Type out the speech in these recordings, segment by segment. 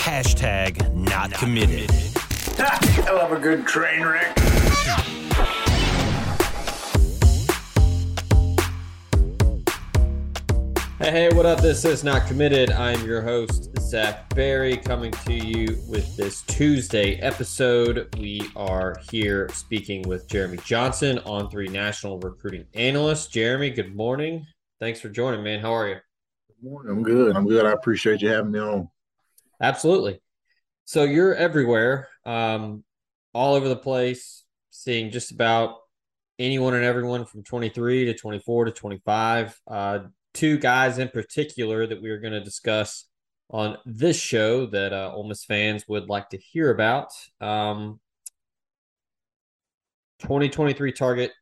Hashtag not committed. I love a good train wreck. Hey, hey, what up? This is Not Committed. I'm your host, Zach Berry, coming to you with this Tuesday episode. We are here speaking with Jeremy Johnson, On3 national recruiting analyst. Jeremy, good morning. Thanks for joining, man. How are you? Good morning. I'm good. I'm good. I appreciate you having me on. Absolutely. So you're everywhere, um, all over the place, seeing just about anyone and everyone from 23 to 24 to 25. Uh, two guys in particular that we are going to discuss on this show that uh, Ole Miss fans would like to hear about. Um, 2023 target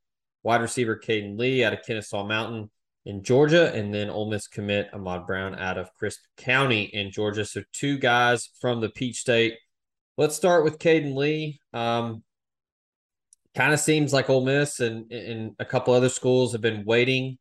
wide receiver Cayden Lee out of Kennesaw Mountain in Georgia, and then Ole Miss commit Ahmad Brown out of Crisp County in Georgia. So two guys from the Peach State. Let's start with Cayden Lee. Um, kind of seems like Ole Miss and, and a couple other schools have been waiting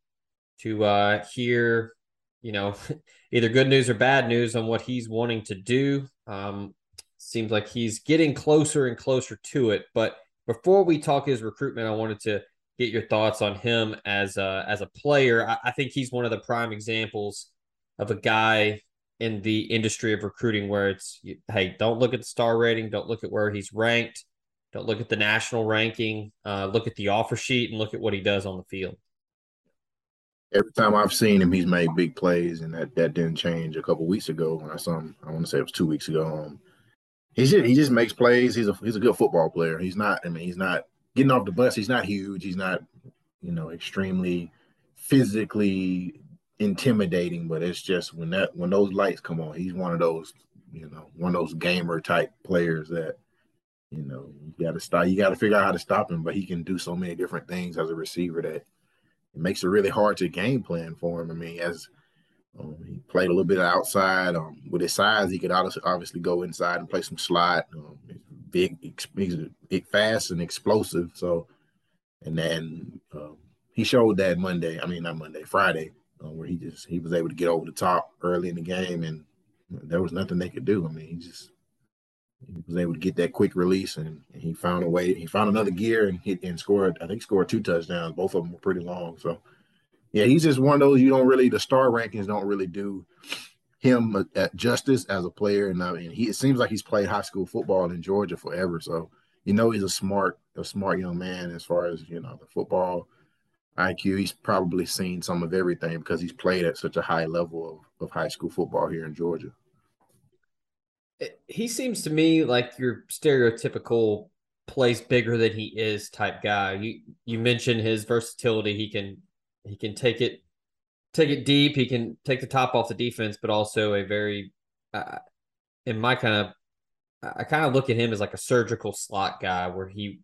to uh, hear, you know, either good news or bad news on what he's wanting to do. Um, seems like he's getting closer and closer to it. But before we talk his recruitment, I wanted to get your thoughts on him as a, as a player. I, I think he's one of the prime examples of a guy in the industry of recruiting where it's hey, don't look at the star rating, don't look at where he's ranked, don't look at the national ranking, uh, look at the offer sheet and look at what he does on the field every time I've seen him, he's made big plays, and that that didn't change a couple weeks ago when I saw him. I want to say it was two weeks ago. Um, he's just, he just makes plays. He's a he's a good football player. He's not. I mean, he's not getting off the bus. He's not huge. He's not, you know, extremely physically intimidating. But it's just when that when those lights come on, he's one of those, you know, one of those gamer type players that. You know, you got to stop. You got to figure out how to stop him, but he can do so many different things as a receiver that it makes it really hard to game plan for him. I mean, as um, he played a little bit outside um, with his size, he could obviously go inside and play some slot. Um, big, big, fast and explosive. So, and then um, he showed that Monday. I mean, not Monday, Friday, uh, where he just he was able to get over the top early in the game, and there was nothing they could do. I mean, he just he was able to get that quick release and, and, he found a way. He found another gear and hit and scored. I think scored two touchdowns. Both of them were pretty long. So, yeah, he's just one of those you don't really the star rankings don't really do him at justice as a player. And I mean, he it seems like he's played high school football in Georgia forever. So you know he's a smart a smart young man as far as you know the football IQ. He's probably seen some of everything because he's played at such a high level of, of high school football here in Georgia he seems to me like your stereotypical plays bigger than he is type guy. You you mentioned his versatility. He can he can take it take it deep. He can take the top off the defense, but also a very uh, in my kind of I kind of look at him as like a surgical slot guy where he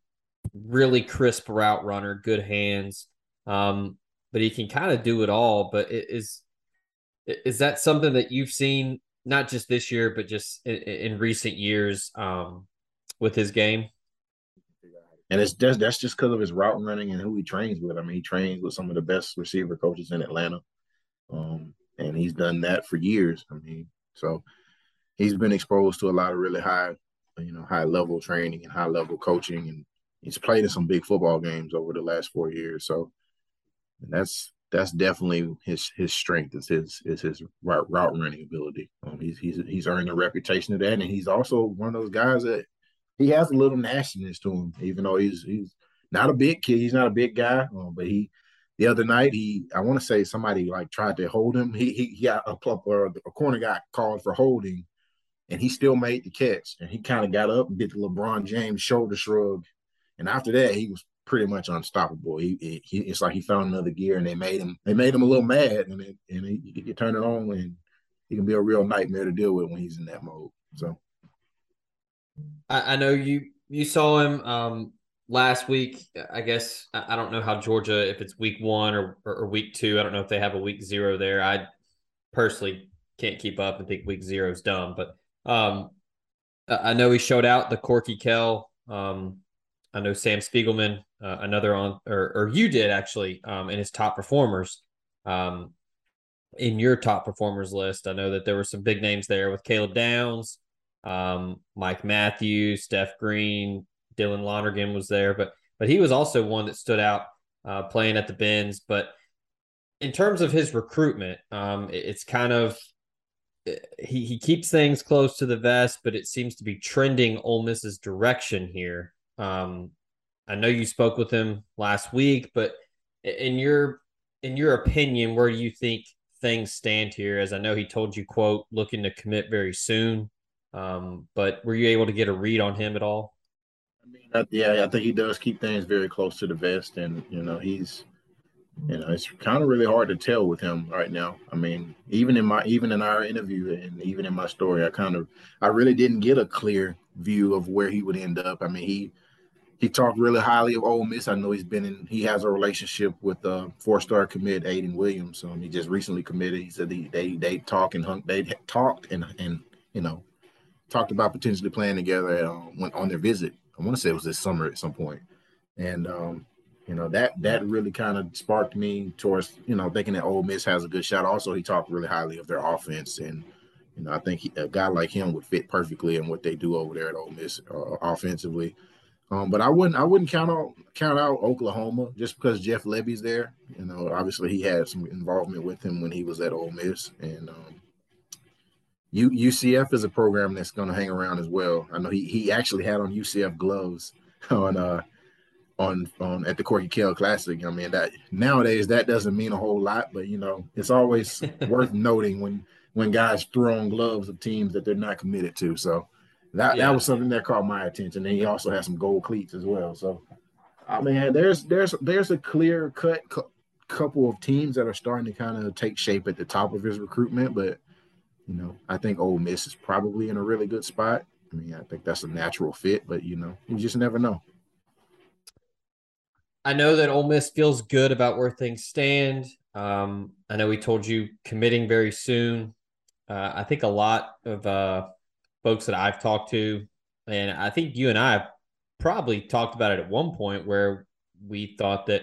really crisp route runner, good hands. Um, but he can kind of do it all. But is is that something that you've seen not just this year, but just in, in recent years um, with his game. And it's just that's just because of his route running and who he trains with. I mean, he trains with some of the best receiver coaches in Atlanta, um, and he's done that for years. I mean, so he's been exposed to a lot of really high, you know, high level training and high level coaching, and he's played in some big football games over the last four years. So that's that's definitely his his strength is his is his route, route running ability. Um, he's he's he's earned a reputation of that, and he's also one of those guys that he has a little nastiness to him, even though he's he's not a big kid. He's not a big guy, um, but he the other night he I want to say somebody like tried to hold him. He he, he got a or a corner got called for holding, and he still made the catch, and he kind of got up and did the LeBron James shoulder shrug, and after that he was pretty much unstoppable. He, he, it's like he found another gear, and they made him they made him a little mad, and it, and he, he turned it on, and he can be a real nightmare to deal with when he's in that mode. So I, I know you you saw him um, last week. I guess I don't know how Georgia if it's week one or, or, week two. I don't know if they have a week zero there. I personally can't keep up and think week zero is dumb, but um, I know he showed out the Corky Kell. Um, I know Sam Spiegelman, uh, another on, or, or you did actually, um, in his top performers. Um, in your top performers list, I know that there were some big names there with Caleb Downs, um, Mike Matthews, Steph Green, Dylan Lonergan was there, but but he was also one that stood out uh, playing at the Benz. But in terms of his recruitment, um, it, it's kind of he he keeps things close to the vest, but it seems to be trending Ole Miss's direction here. Um, I know you spoke with him last week, but in your in your opinion, where do you think things stand here? As I know he told you, quote, looking to commit very soon. Um, but were you able to get a read on him at all? I mean, yeah, I think he does keep things very close to the vest, and you know he's you know it's kind of really hard to tell with him right now i mean even in my even in our interview and even in my story i kind of i really didn't get a clear view of where he would end up i mean he he talked really highly of Ole Miss. I know he's been in. He has a relationship with uh, four-star commit Ayden Williams. Um, he just recently committed. He said he, they they talk and hung, they talked and and you know talked about potentially playing together uh, when on their visit. I want to say it was this summer at some point, and um, you know that that really kind of sparked me towards you know thinking that Ole Miss has a good shot. Also, he talked really highly of their offense, and you know I think he, a guy like him would fit perfectly in what they do over there at Ole Miss uh, offensively. Um, but I wouldn't I wouldn't count out count out Oklahoma just because Jeff Lebby's there. You know, obviously he had some involvement with him when he was at Ole Miss, and um, U, UCF is a program that's going to hang around as well. I know he he actually had on UCF gloves on uh on on at the Corky Kell Classic. I mean that nowadays that doesn't mean a whole lot, but you know it's always worth noting when when guys throw on gloves of teams that they're not committed to. So that yeah. that was something that caught my attention. And he also has some gold cleats as well. So I mean there's there's there's a clear cut cu- couple of teams that are starting to kind of take shape at the top of his recruitment, but you know I think Ole Miss is probably in a really good spot. I mean I think that's a natural fit, but you know you just never know. I know that Ole Miss feels good about where things stand. Um, I know we told you committing very soon. Uh, I think a lot of uh, folks that I've talked to, and I think you and I probably talked about it at one point where we thought that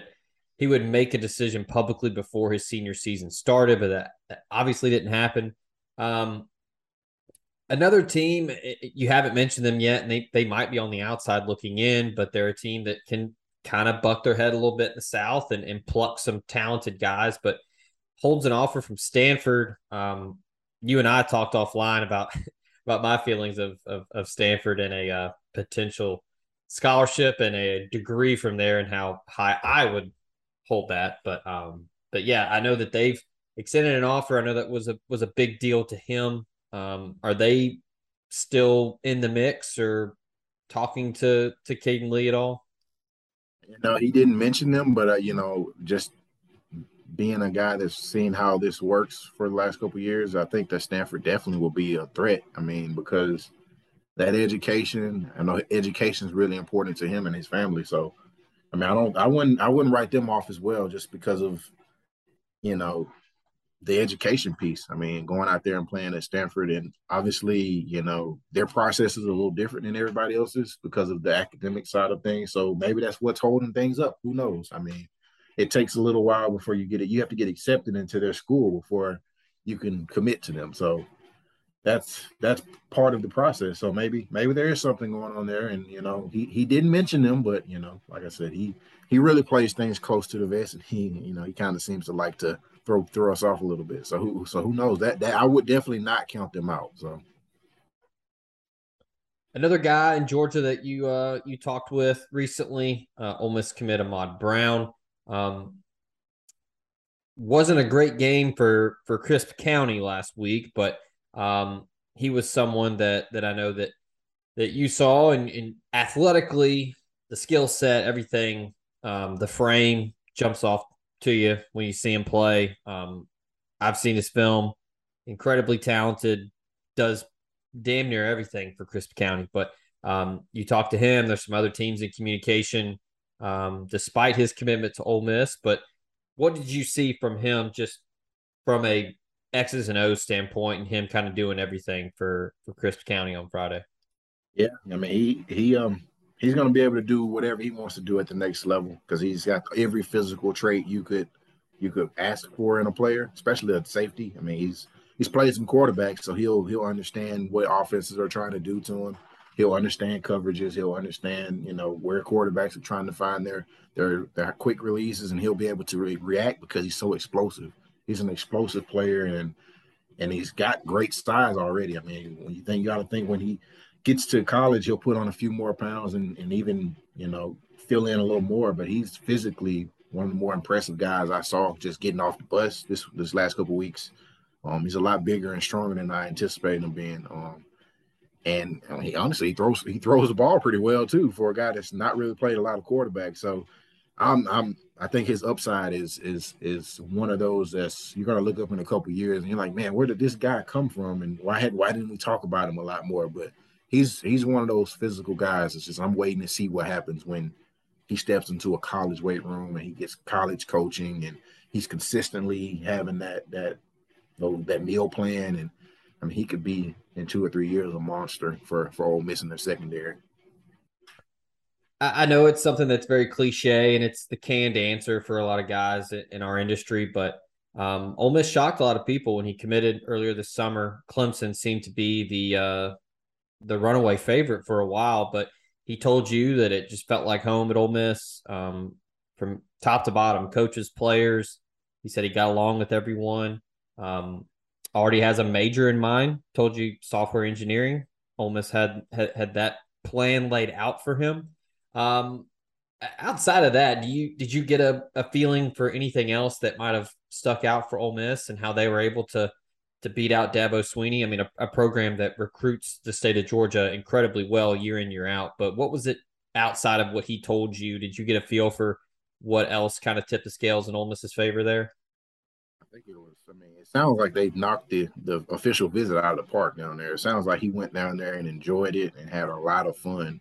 he would make a decision publicly before his senior season started, but that, that obviously didn't happen. Um, another team, you haven't mentioned them yet, and they, they might be on the outside looking in, but they're a team that can kind of buck their head a little bit in the South and, and pluck some talented guys, but holds an offer from Stanford. Um, you and I talked offline about about my feelings of of, of Stanford and a uh, potential scholarship and a degree from there, and how high I would hold that. But um, but yeah, I know that they've extended an offer. I know that was a was a big deal to him. Um, are they still in the mix or talking to to Cayden Lee at all? You know, he didn't mention them, but uh, you know, just being a guy that's seen how this works for the last couple years, I think that Stanford definitely will be a threat. I mean, because that education, I know education is really important to him and his family. So, I mean, I don't, I wouldn't, I wouldn't write them off as well, just because of, you know, the education piece. I mean, going out there and playing at Stanford, and obviously, you know, their process is a little different than everybody else's because of the academic side of things. So maybe that's what's holding things up. Who knows? I mean, it takes a little while before you get it. You have to get accepted into their school before you can commit to them. So that's that's part of the process. So maybe maybe there is something going on there. And you know, he he didn't mention them, but you know, like I said, he he really plays things close to the vest, and he you know he kind of seems to like to throw throw us off a little bit. So who so who knows that that I would definitely not count them out. So another guy in Georgia that you uh you talked with recently, uh, Ole Miss commit Ahmad Brown. Um, wasn't a great game for for Crisp County last week, but um, he was someone that that I know that that you saw and, and athletically the skill set, everything, um, the frame jumps off to you when you see him play. Um, I've seen his film. incredibly talented, does damn near everything for Crisp County. But um, you talk to him. There's some other teams in communication, um, despite his commitment to Ole Miss. But what did you see from him, just from a X's and O's standpoint, and him kind of doing everything for for Crisp County on Friday? Yeah, I mean he he um he's going to be able to do whatever he wants to do at the next level because he's got every physical trait you could you could ask for in a player, especially at safety. I mean he's he's played some quarterbacks, so he'll he'll understand what offenses are trying to do to him. He'll understand coverages. He'll understand, you know, where quarterbacks are trying to find their their their quick releases, and he'll be able to re- react because he's so explosive. He's an explosive player, and and he's got great size already. I mean, when you think you got to think when he gets to college, he'll put on a few more pounds and and even you know fill in a little more. But he's physically one of the more impressive guys I saw just getting off the bus this this last couple weeks. Um, he's a lot bigger and stronger than I anticipated him being. Um, and I mean, he honestly he throws he throws the ball pretty well too for a guy that's not really played a lot of quarterback. So I'm I'm I think his upside is is is one of those that's you're gonna look up in a couple years and you're like, man, where did this guy come from? And why had why didn't we talk about him a lot more? But he's he's one of those physical guys. It's just I'm waiting to see what happens when he steps into a college weight room and he gets college coaching and he's consistently having that that that meal plan and I mean he could be in two or three years a monster for for Ole Miss in their secondary. I know it's something that's very cliche and it's the canned answer for a lot of guys in our industry, but um, Ole Miss shocked a lot of people when he committed earlier this summer. Clemson seemed to be the uh, the runaway favorite for a while, but he told you that it just felt like home at Ole Miss um, from top to bottom, coaches, players. He said he got along with everyone. Um, already has a major in mind. Told you software engineering. Ole Miss had had, had that plan laid out for him. Um, outside of that, do you did you get a, a feeling for anything else that might have stuck out for Ole Miss and how they were able to to beat out Dabo Swinney? I mean, a, a program that recruits the state of Georgia incredibly well year in year out. But what was it outside of what he told you? Did you get a feel for what else kind of tipped the scales in Ole Miss's favor there? I think it was. I mean, it sounds like they knocked the the official visit out of the park down there. It sounds like he went down there and enjoyed it and had a lot of fun.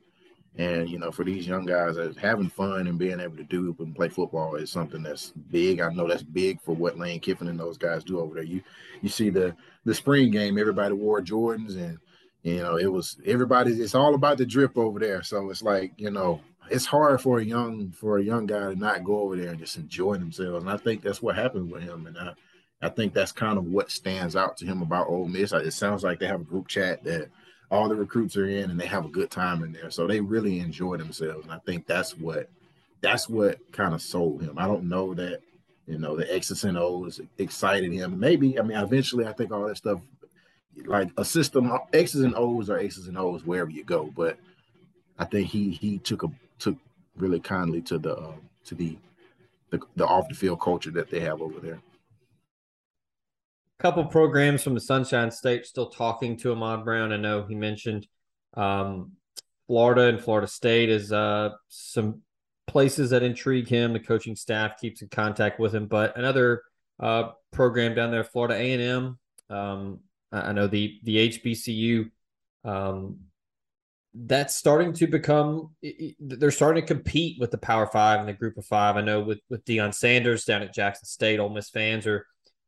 And you know, for these young guys, uh, having fun and being able to do and play football is something that's big. I know that's big for what Lane Kiffin and those guys do over there. You you see the the spring game, everybody wore Jordans, and you know it was everybody. It's all about the drip over there. So it's like you know it's hard for a young for a young guy to not go over there and just enjoy themselves. And I think that's what happened with him. And I I think that's kind of what stands out to him about Ole Miss. It sounds like they have a group chat that all the recruits are in and they have a good time in there. So they really enjoy themselves. And I think that's what that's what kind of sold him. I don't know that, you know, the X's and O's excited him. Maybe, I mean, eventually I think all that stuff like a system X's and O's are X's and O's wherever you go. But I think he he took a took really kindly to the uh, to the the, the off the field culture that they have over there couple programs from the Sunshine State still talking to Ahmad Brown. I know he mentioned um, Florida and Florida State is uh, some places that intrigue him. The coaching staff keeps in contact with him, but another uh, program down there, Florida A and M. Um, I know the the HBCU. Um, that's starting to become they're starting to compete with the Power Five and the Group of Five. I know with with Deion Sanders down at Jackson State, Ole Miss fans are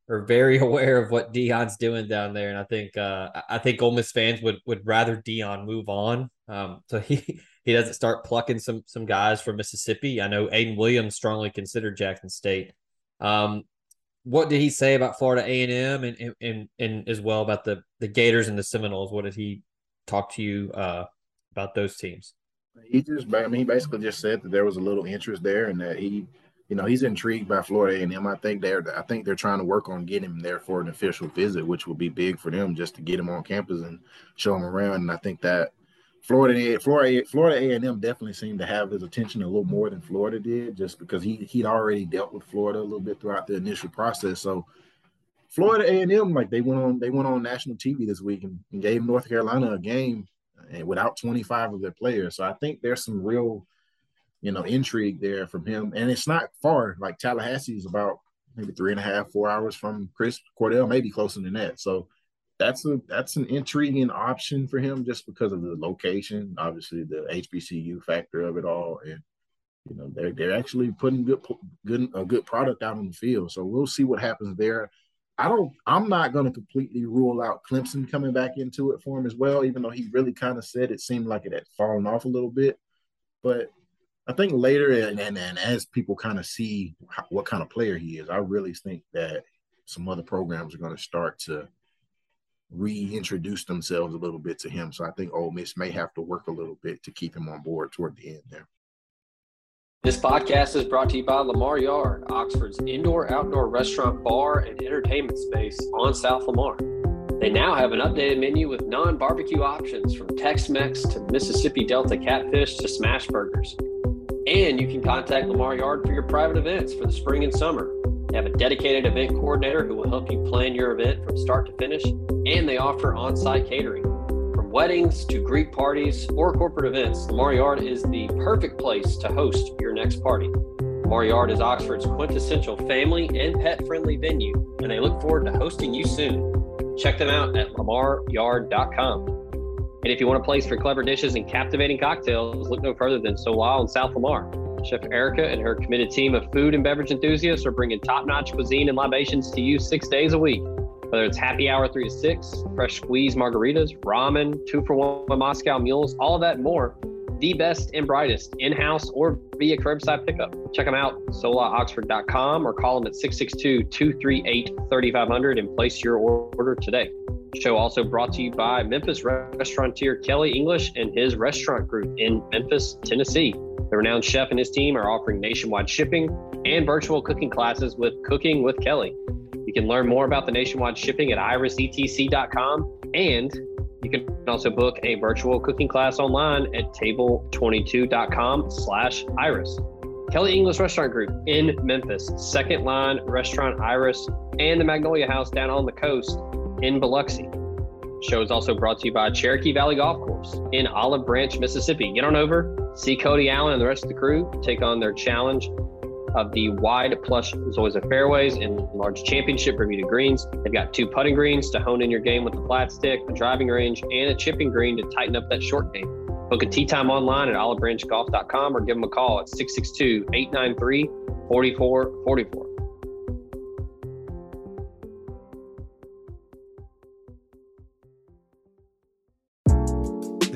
are very aware of what Deion's doing down there, and I think uh, I think Ole Miss fans would would rather Deion move on, um, so he he doesn't start plucking some some guys from Mississippi. I know Ayden Williams strongly considered Jackson State. Um, what did he say about Florida A and M, and and and as well about the the Gators and the Seminoles? What did he talk to you uh, about those teams? He just, I mean, he basically just said that there was a little interest there, and that he you know, he's intrigued by Florida A&M. I think they're I think they're trying to work on getting him there for an official visit, which will be big for them just to get him on campus and show him around. And I think that Florida Florida Florida A&M definitely seemed to have his attention a little more than Florida did, just because he he'd already dealt with Florida a little bit throughout the initial process. So Florida A&M, like they went on they went on national TV this week and, and gave North Carolina a game and uh, without 25 of their players. So I think there's some real you know, intrigue there from him. And it's not far. Like Tallahassee is about maybe three and a half, four hours from Chris Cordell, maybe closer than that. So that's a that's an intriguing option for him just because of the location, obviously the HBCU factor of it all, and you know they're they're actually putting good good a good product out on the field. So we'll see what happens there. I don't. I'm not going to completely rule out Clemson coming back into it for him as well, even though he really kind of said it seemed like it had fallen off a little bit. But I think later, and and, and as people kind of see how, what kind of player he is, I really think that some other programs are going to start to reintroduce themselves a little bit to him. So I think Ole Miss may have to work a little bit to keep him on board toward the end there. This podcast is brought to you by Lamar Yard, Oxford's indoor outdoor restaurant, bar, and entertainment space on South Lamar. They now have an updated menu with non barbecue options from Tex Mex to Mississippi Delta catfish to smash burgers. And you can contact Lamar Yard for your private events for the spring and summer. They have a dedicated event coordinator who will help you plan your event from start to finish, and they offer on site catering From weddings to Greek parties or corporate events, Lamar Yard is the perfect place to host your next party. Lamar Yard is Oxford's quintessential family and pet friendly venue, and they look forward to hosting you soon. Check them out at lamaryard.com. And if you want a place for clever dishes and captivating cocktails, look no further than SoLa in South Lamar. Chef Erica and her committed team of food and beverage enthusiasts are bringing top notch cuisine and libations to you six days a week. Whether it's happy hour three to six, fresh squeeze margaritas, ramen, two for one Moscow mules, all of that and more. The best and brightest in house or via curbside pickup. Check them out, solaoxford.com or call them at 662 238 3500 and place your order today. Show also brought to you by Memphis restaurateur Kelly English and his restaurant group in Memphis, Tennessee. The renowned chef and his team are offering nationwide shipping and virtual cooking classes with Cooking with Kelly. You can learn more about the nationwide shipping at irisetc.com and you can also book a virtual cooking class online at table22.com slash iris. Kelly English Restaurant Group in Memphis, Second Line Restaurant Iris, and the Magnolia House down on the coast in Biloxi. The Show is also brought to you by Cherokee Valley Golf Course in Olive Branch, Mississippi. Get on over, see Cody Allen and the rest of the crew take on their challenge of the wide plush Zoysia fairways and large championship Bermuda greens. They've got two putting greens to hone in your game with the flat stick, a driving range, and a chipping green to tighten up that short game. Book a tee time online at olivebranchgolf.com or give them a call at 662 893 4444.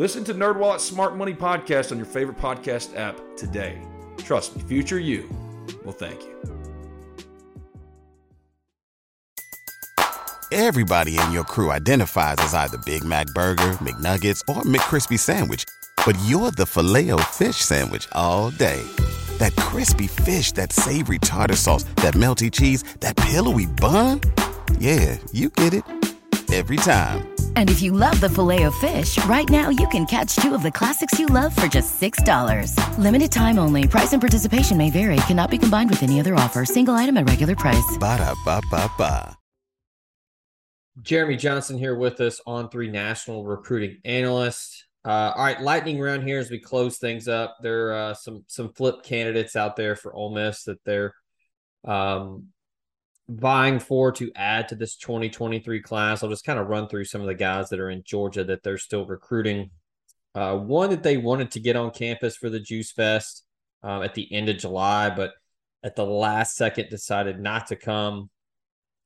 Listen to NerdWallet's Smart Money Podcast on your favorite podcast app today. Trust me, future you will thank you. Everybody in your crew identifies as either Big Mac Burger, McNuggets, or McCrispy Sandwich. But you're the filet fish Sandwich all day. That crispy fish, that savory tartar sauce, that melty cheese, that pillowy bun. Yeah, you get it. Every time. And if you love the filet of fish, right now you can catch two of the classics you love for just $6. Limited time only. Price and participation may vary. Cannot be combined with any other offer. Single item at regular price. Ba da ba ba ba. Jeremy Johnson here with us On3 national recruiting analyst. Uh, all right, lightning round here as we close things up. There are uh, some some flip candidates out there for Ole Miss that they're um, vying for to add to this 2023 class. I'll just kind of run through some of the guys that are in Georgia that they're still recruiting. Uh, one that they wanted to get on campus for the Juice Fest um, at the end of July, but at the last second decided not to come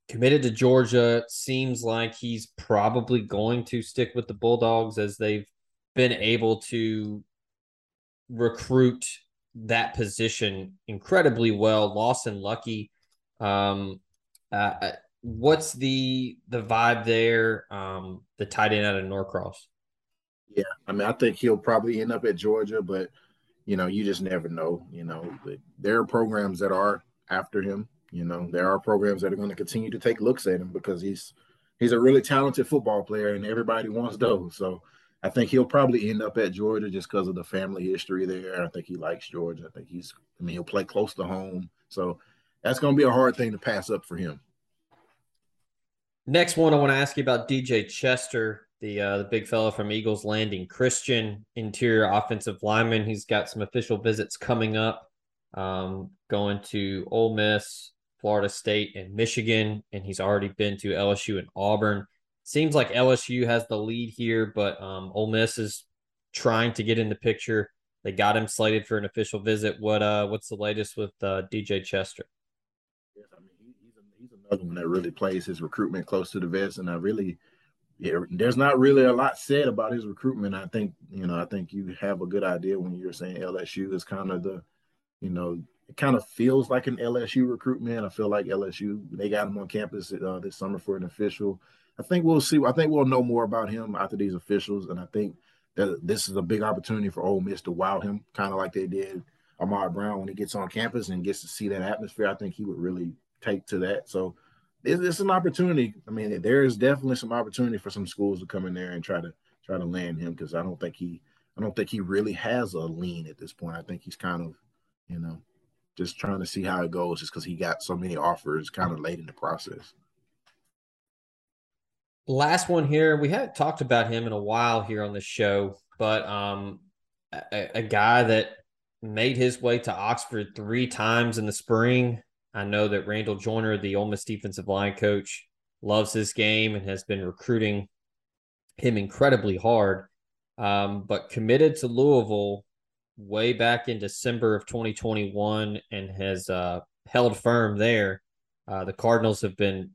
committed to Georgia. Seems like he's probably going to stick with the Bulldogs as they've been able to recruit that position incredibly well. Lawson Luckie. Um, uh, uh, what's the the vibe there? Um, the tight end out of Norcross. Yeah, I mean, I think he'll probably end up at Georgia, but you know, you just never know. You know, there are programs that are after him. You know, there are programs that are going to continue to take looks at him because he's he's a really talented football player, and everybody wants those. So I think he'll probably end up at Georgia just because of the family history there. I think he likes Georgia. I think he's. I mean, he'll play close to home, so that's going to be a hard thing to pass up for him. Next one, I want to ask you about DJ Chester, the uh, the big fellow from Eagles Landing Christian, interior offensive lineman. He's got some official visits coming up, um, going to Ole Miss, Florida State, and Michigan, and he's already been to LSU and Auburn. Seems like LSU has the lead here, but um, Ole Miss is trying to get in the picture. They got him slated for an official visit. What uh, what's the latest with uh, DJ Chester? I mean another one that really plays his recruitment close to the vest, and I really, yeah, there's not really a lot said about his recruitment. I think you know, I think you have a good idea when you're saying LSU is kind of the, you know, it kind of feels like an LSU recruitment. I feel like LSU they got him on campus uh, this summer for an official. I think we'll see. I think we'll know more about him after these officials, and I think that this is a big opportunity for Ole Miss to wow him, kind of like they did Ahmad Brown when he gets on campus and gets to see that atmosphere. I think he would really take to that. So it's, it's an opportunity. I mean, there is definitely some opportunity for some schools to come in there and try to try to land him because I don't think he I don't think he really has a lean at this point. I think he's kind of, you know, just trying to see how it goes just because he got so many offers kind of late in the process. Last one here. We haven't talked about him in a while here on the show, but um, a, a guy that made his way to Oxford three times in the spring. I know that Randall Joyner, the Ole Miss defensive line coach, loves this game and has been recruiting him incredibly hard. Um, but committed to Louisville way back in December of 2021 and has uh, held firm there. Uh, the Cardinals have been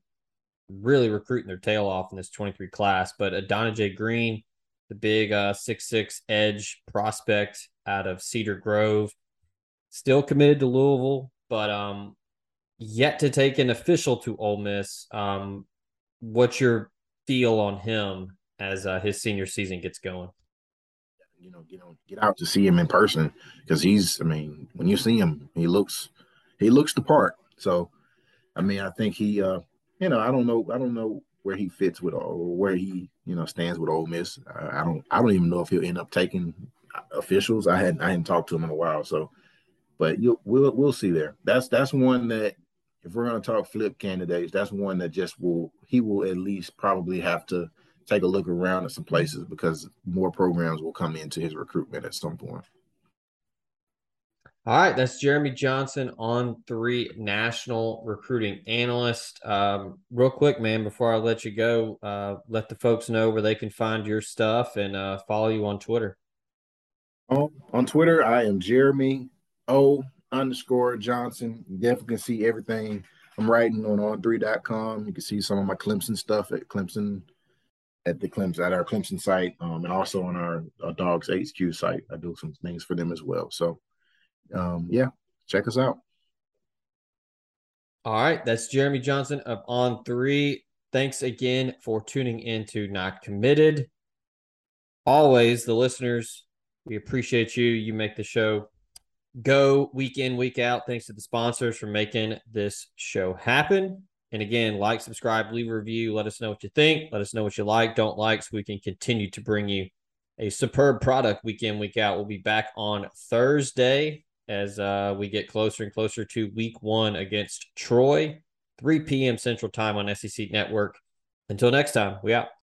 really recruiting their tail off in this 23 class, but Adonijah Green, the big uh, six six edge prospect out of Cedar Grove, still committed to Louisville, but um, yet to take an official to Ole Miss. Um, what's your feel on him as uh, his senior season gets going? you know, get out to see him in person because he's. I mean, when you see him, he looks, he looks the part. So, I mean, I think he, uh, you know, I don't know, I don't know where he fits with or where he, you know, stands with Ole Miss. I, I don't, I don't even know if he'll end up taking officials. I hadn't, I hadn't talked to him in a while. So, but you, we'll, we'll see there. That's that's one that if we're going to talk flip candidates, that's one that just will he will at least probably have to take a look around at some places because more programs will come into his recruitment at some point. All right, that's Jeremy Johnson On3 national recruiting analyst. Um, real quick, man, before I let you go, uh, let the folks know where they can find your stuff and uh, follow you on Twitter. On, on Twitter, I am Jeremy O underscore Johnson. You definitely can see everything I'm writing on on3.com. You can see some of my Clemson stuff at Clemson at the Clemson at our Clemson site, um, and also on our, our Dogs HQ site. I do some things for them as well. So, um, yeah, check us out. All right, that's Jeremy Johnson of On3. Thanks again for tuning in to Not Committed. Always, the listeners, we appreciate you. You make the show go week in, week out. Thanks to the sponsors for making this show happen. And again, like, subscribe, leave a review. Let us know what you think. Let us know what you like, don't like, so we can continue to bring you a superb product week in, week out. We'll be back on Thursday as uh, we get closer and closer to week one against Troy, 3 p.m. Central Time on SEC Network. Until next time, we out.